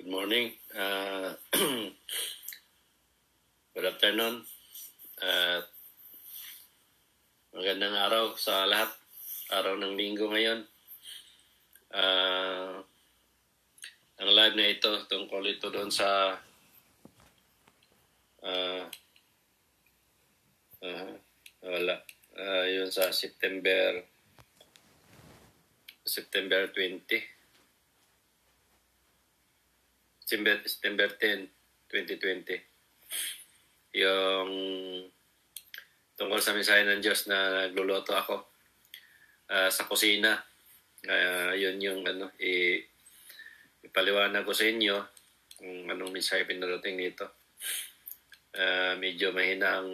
Good morning. Uh, good afternoon. At magandang araw sa lahat. Araw ng linggo ngayon. Uh, ang live na ito, tungkol ito doon sa uh, uh, wala. Uh, yun sa September September 20. September, September 10, 2020. Yung tungkol sa mensahe ng Diyos na nagluluto ako uh, sa kusina. Uh, yun yung ano, i, ipaliwanag ko sa inyo kung anong mensahe pinarating nito. Uh, medyo mahina ang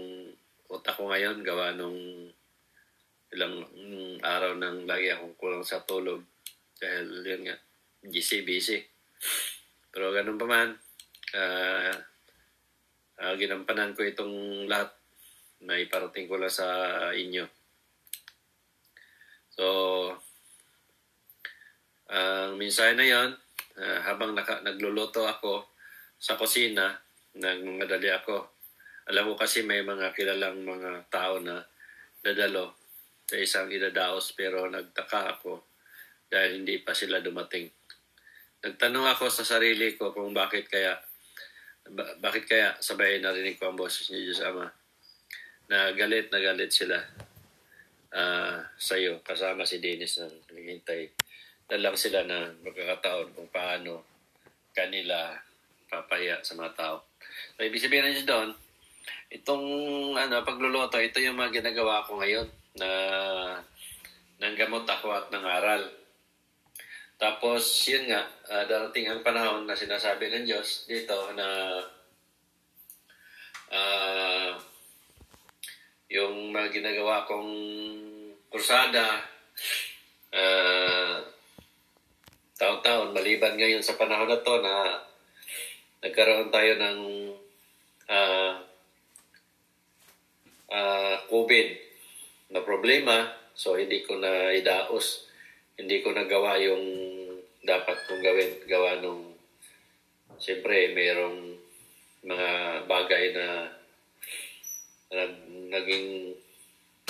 utak ko ngayon gawa nung ilang araw nang lagi akong kulang sa tulog dahil yun nga, busy, busy. Pero ganun pa man, uh, uh, ginampanan ko itong lahat na iparating ko lang sa inyo. So, ang uh, mensahe na yon uh, habang naka, nagluluto ako sa kusina, nagmamadali ako. Alam mo kasi may mga kilalang mga tao na dadalo sa isang idadaos pero nagtaka ako dahil hindi pa sila dumating. Nagtanong ako sa sarili ko kung bakit kaya ba- bakit kaya sabay narinig ko ang boses ni Diyos Ama na galit na galit sila uh, sa iyo kasama si Dennis na naghihintay na lang sila na magkakataon kung paano kanila papaya sa mga tao. So, ibig sabihin na doon, itong ano, pagluluto, ito yung mga ginagawa ko ngayon na ng gamot ako at ng aral. Tapos, yun nga, uh, darating ang panahon na sinasabi ng Diyos dito na uh, yung mga ginagawa kong kursada, uh, taon-taon, maliban ngayon sa panahon na to na nagkaroon tayo ng uh, uh, COVID na problema, so hindi ko na idaos hindi ko nagawa yung dapat kong gawin. Gawa nung, siyempre, mayroong mga bagay na, na naging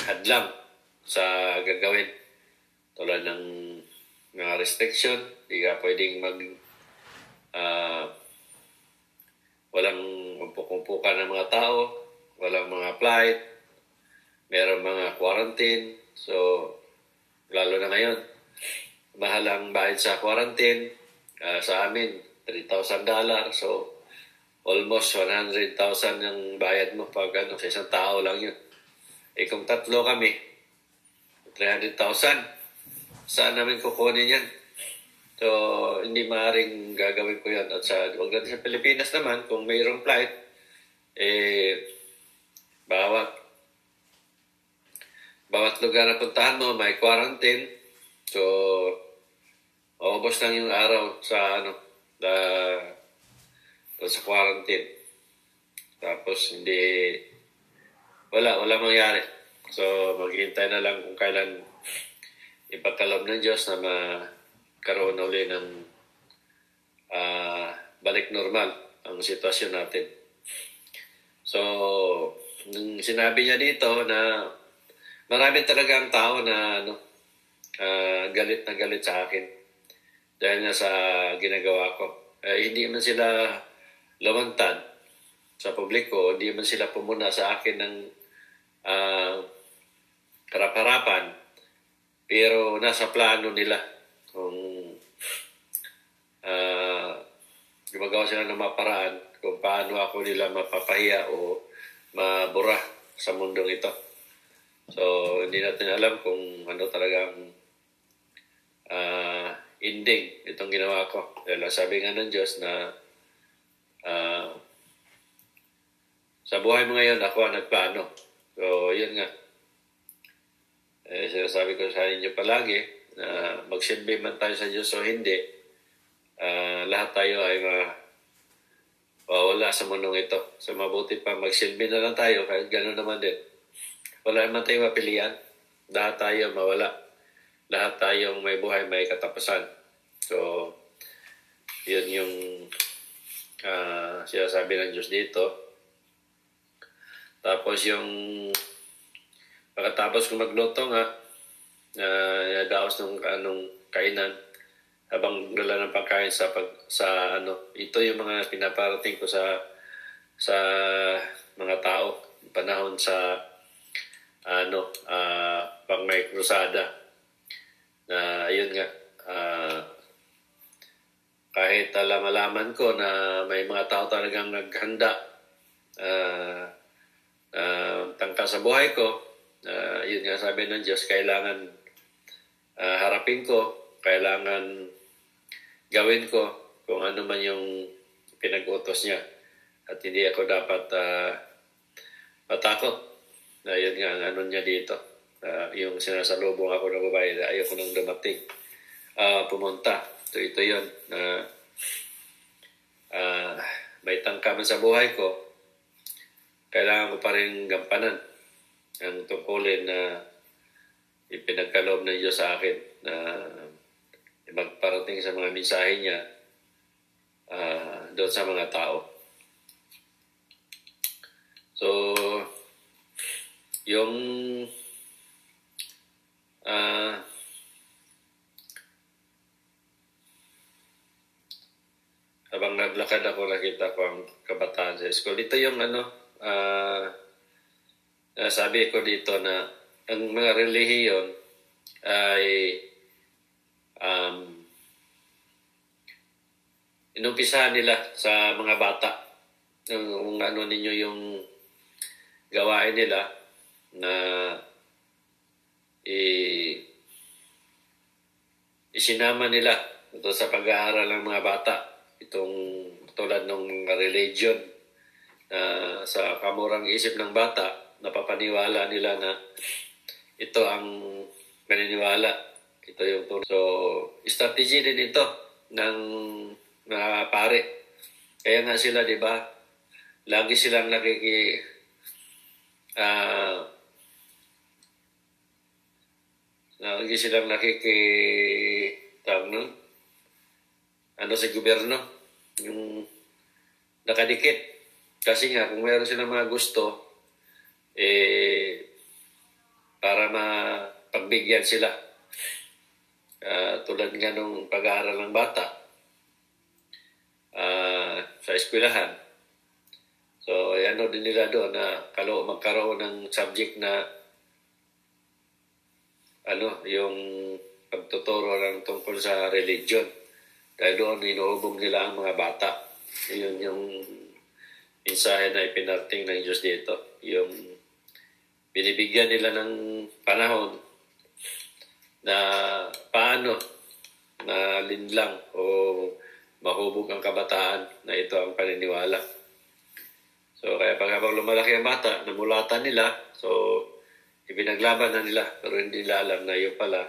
hadlang sa gagawin. Tulad ng mga restriction, hindi ka pwedeng mag uh, walang umpuk-umpukan ng mga tao, walang mga flight, meron mga quarantine. So, lalo na ngayon, mahal ang sa quarantine. Uh, sa amin, $3,000 dollar. So, almost 100,000 ang bayad mo pag ano, sa isang tao lang yun. Eh kung tatlo kami, 300,000. Saan namin kukunin yan? So, hindi maaaring gagawin ko yan. At sa, wag natin sa Pilipinas naman, kung mayroong flight, eh, bawat bawat lugar na puntahan mo, may quarantine. So, August lang yung araw sa ano, da, sa quarantine. Tapos hindi, wala, wala mangyari. So maghihintay na lang kung kailan ipagkaloob ng Diyos na magkaroon uli ng uh, balik normal ang sitwasyon natin. So, nung sinabi niya dito na marami talaga ang tao na ano, uh, galit na galit sa akin dahil nga sa ginagawa ko. Eh, hindi man sila lumantad sa publiko, hindi man sila pumuna sa akin ng uh, karaparapan, pero nasa plano nila kung uh, gumagawa sila ng maparaan kung paano ako nila mapapahiya o mabura sa mundong ito. So, hindi natin alam kung ano talagang uh, ending itong ginawa ko. Dahil sabi nga ng Diyos na uh, sa buhay mo ngayon, ako ang nagplano. So, yun nga. Eh, sinasabi ko sa inyo palagi na magsilbi man tayo sa Diyos o hindi, uh, lahat tayo ay ma wala sa mundong ito. So, mabuti pa magsilbi na lang tayo kahit gano'n naman din. Wala naman tayong mapilian. Lahat tayo mawala lahat tayong may buhay may katapusan. So, yun yung uh, sinasabi ng Diyos dito. Tapos yung pagkatapos ko magluto nga, uh, daos ng anong kainan habang dala ng pagkain sa pag, sa ano ito yung mga pinaparating ko sa sa mga tao panahon sa ano uh, pang may krusada na ayun nga uh, kahit alam malaman ko na may mga tao talagang naghanda uh, uh, tangka sa buhay ko uh, yun nga sabi ng Diyos kailangan uh, harapin ko kailangan gawin ko kung ano man yung pinag-utos niya at hindi ako dapat uh, matakot na yun nga ang ano niya dito. Uh, yung sinasalubong ako ng babae, ayoko nang dumating. Uh, pumunta. So ito yun. Na uh, may tangkaman sa buhay ko, kailangan ko pa rin gampanan ang tungkulin na ipinagkaloob ng Diyos sa akin na magparating sa mga mensahe niya uh, doon sa mga tao. So, yung uh, habang naglakad ako nakita ko ang kabataan sa school. Ito yung ano, uh, sabi ko dito na ang mga relihiyon ay um, inumpisahan nila sa mga bata. Kung ano ninyo yung gawain nila, na eh, isinama nila ito sa pag-aaral ng mga bata itong tulad ng religion uh, sa kamurang isip ng bata napapaniwala nila na ito ang paniniwala ito yung tulad. so strategy din ito ng mga pare kaya nga sila di ba lagi silang nakiki uh, Lagi silang nakiki... Tawag nun? Ano sa gobyerno? Yung nakadikit. Kasi nga, kung meron silang mga gusto, eh, para mapagbigyan sila. Uh, tulad nga nung pag-aaral ng bata uh, sa eskwelahan. So, ano din nila doon na kalo, magkaroon ng subject na ano, yung pagtuturo ng tungkol sa religion. Dahil doon inuubog nila ang mga bata. Yun yung mensahe na ipinarting ng Diyos dito. Yung binibigyan nila ng panahon na paano na linlang o mahubog ang kabataan na ito ang paniniwala. So kaya pag habang lumalaki ang bata, namulatan nila, so Ibinaglaban na nila pero hindi nila alam na yun pala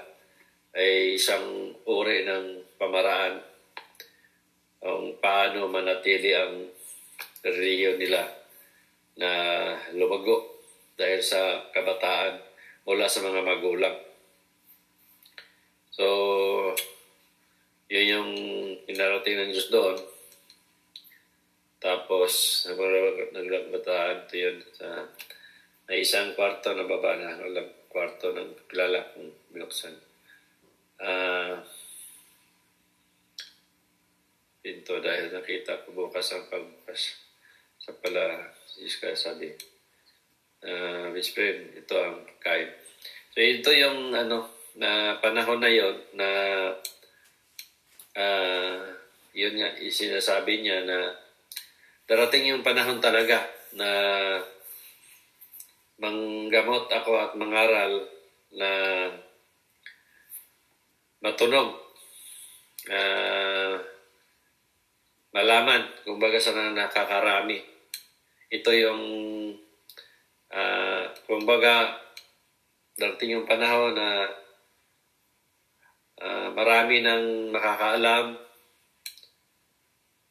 ay isang uri ng pamaraan kung paano manatili ang reliyon nila na lumago dahil sa kabataan mula sa mga magulang. So, yun yung inarating ng Diyos doon. Tapos, naglabataan ito yun sa na isang kwarto na baba na walang kwarto ng kilala kong binuksan. Uh, pinto dahil nakita ko bukas ang pagbukas. Sa pala, Iska sabi, uh, Miss Friend, ito ang kain. So ito yung ano, na panahon na yon na uh, yun nga, sinasabi niya na darating yung panahon talaga na manggamot ako at mangaral na matunog. Uh, malaman, kumbaga sa nakakarami. Ito yung, uh, kumbaga, darating yung panahon na uh, marami nang makakaalam.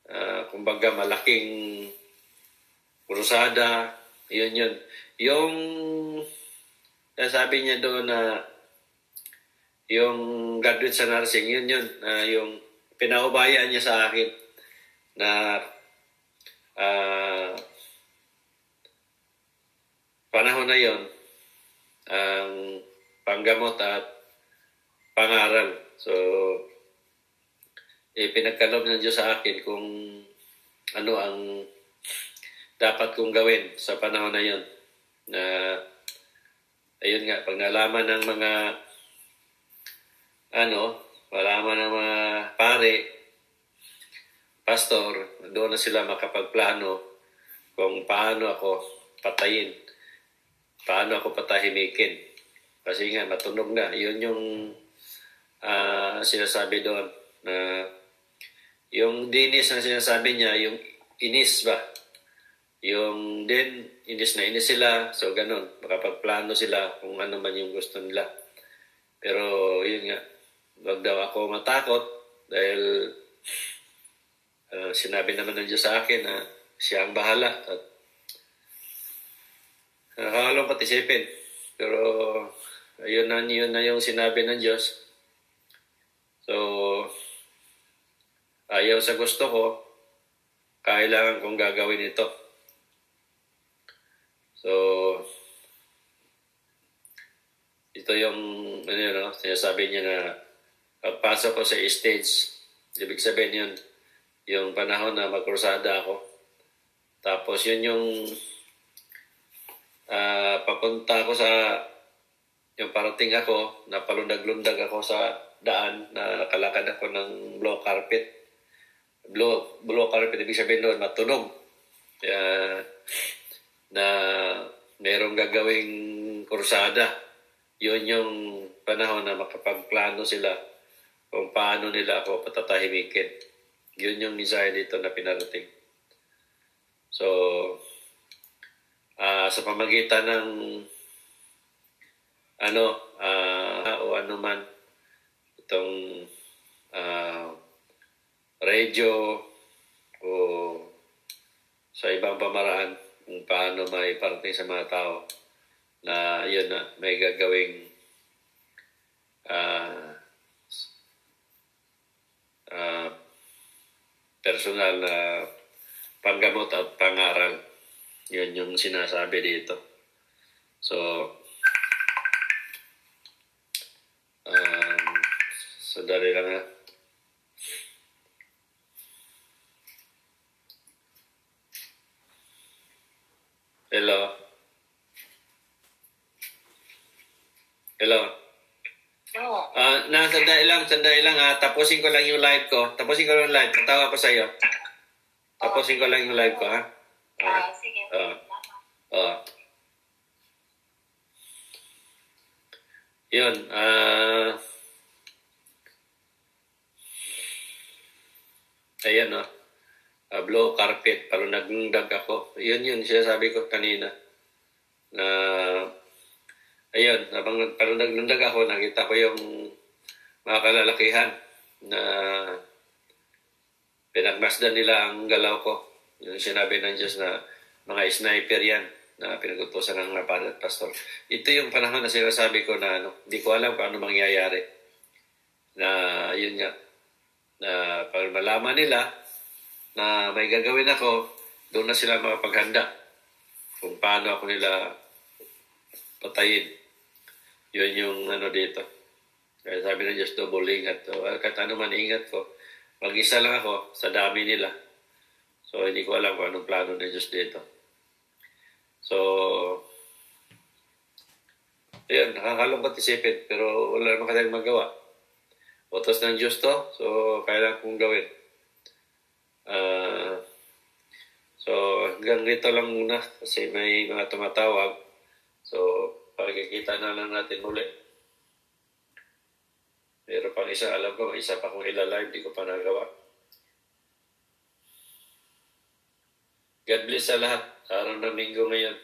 Uh, kumbaga, malaking krusada. Yun yun. Yung sabi niya doon na yung graduate sa nursing, yun yun, uh, yung pinaubayan niya sa akin na ah, panahon na yon ang panggamot at pangaral. So, ipinagkalob ng Diyos sa akin kung ano ang dapat kong gawin sa panahon na yon. Na, ayun nga, pag nalaman ng mga, ano, malaman ng mga pare, pastor, doon na sila makapagplano kung paano ako patayin, paano ako patahimikin. Kasi nga, matunog na. Yun yung uh, sinasabi doon na yung dinis na sinasabi niya, yung inis ba? Yung din, inis na inis sila. So, ganun. Makapagplano sila kung ano man yung gusto nila. Pero, yun nga. Huwag daw ako matakot dahil uh, sinabi naman ng Diyos sa akin na siya ang bahala. At nakakalungkot isipin. Pero, ayun na, yun na yung sinabi ng Diyos. So, ayaw sa gusto ko, kailangan kong gagawin ito. So, ito yung, ano yun, no? sinasabi niya na pagpasok ko sa stage, ibig sabihin yun, yung panahon na magkrusada ako. Tapos yun yung uh, papunta ako sa yung parating ako, napalundag-lundag ako sa daan na nakalakad ako ng blue carpet. Blue, blue carpet, ibig sabihin doon, matunog. Kaya, na merong gagawing kursada. Yun yung panahon na makapagplano sila kung paano nila ako patatahimikin. Yun yung mensahe dito na pinarating. So, uh, sa pamagitan ng ano, uh, o ano man, itong uh, radio o sa ibang pamaraan kung paano may parating sa mga tao na yun na may gagawing uh, uh, personal na panggamot at pangaral. Yun yung sinasabi dito. So, Sandali lang ha. Hello? Hello? Oo. Ah, na sandali lang, sandali lang ha. Tapusin ko lang yung live ko. Tapusin ko lang yung live. Tatawa ko sa iyo. Tapusin ko lang yung live ko ha. Ah, sige. Oo. Oo. Yun. Ah... Ayan, no? Uh, blow carpet, palunag-lundag ako. Yun yun, sabi ko kanina. Na, ayun, habang palunag-lundag ako, nakita ko yung mga kalalakihan na pinagmasdan nila ang galaw ko. Yung sinabi ng Diyos na mga sniper yan na pinagutusan ng mga pastor. Ito yung panahon na sinasabi ko na ano, hindi ko alam kung ano mangyayari. Na yun nga, na pag malaman nila na may gagawin ako, doon na sila makapaghanda kung paano ako nila patayin. Yun yung ano dito. Kaya sabi ng Diyos, double ingat. So, kahit ano man ingat ko, mag-isa lang ako sa dami nila. So, hindi ko alam kung anong plano ng Diyos dito. So, ayun, nakakalungkot isipin, pero wala naman kayong magawa utos ng Diyos to. So, kailangan kong gawin. Uh, so, hanggang dito lang muna kasi may mga tumatawag. So, pagkikita na lang natin muli. Pero pang isa, alam ko, isa pa kong ilalive, di ko pa nagawa. God bless sa lahat. Araw ng linggo ngayon.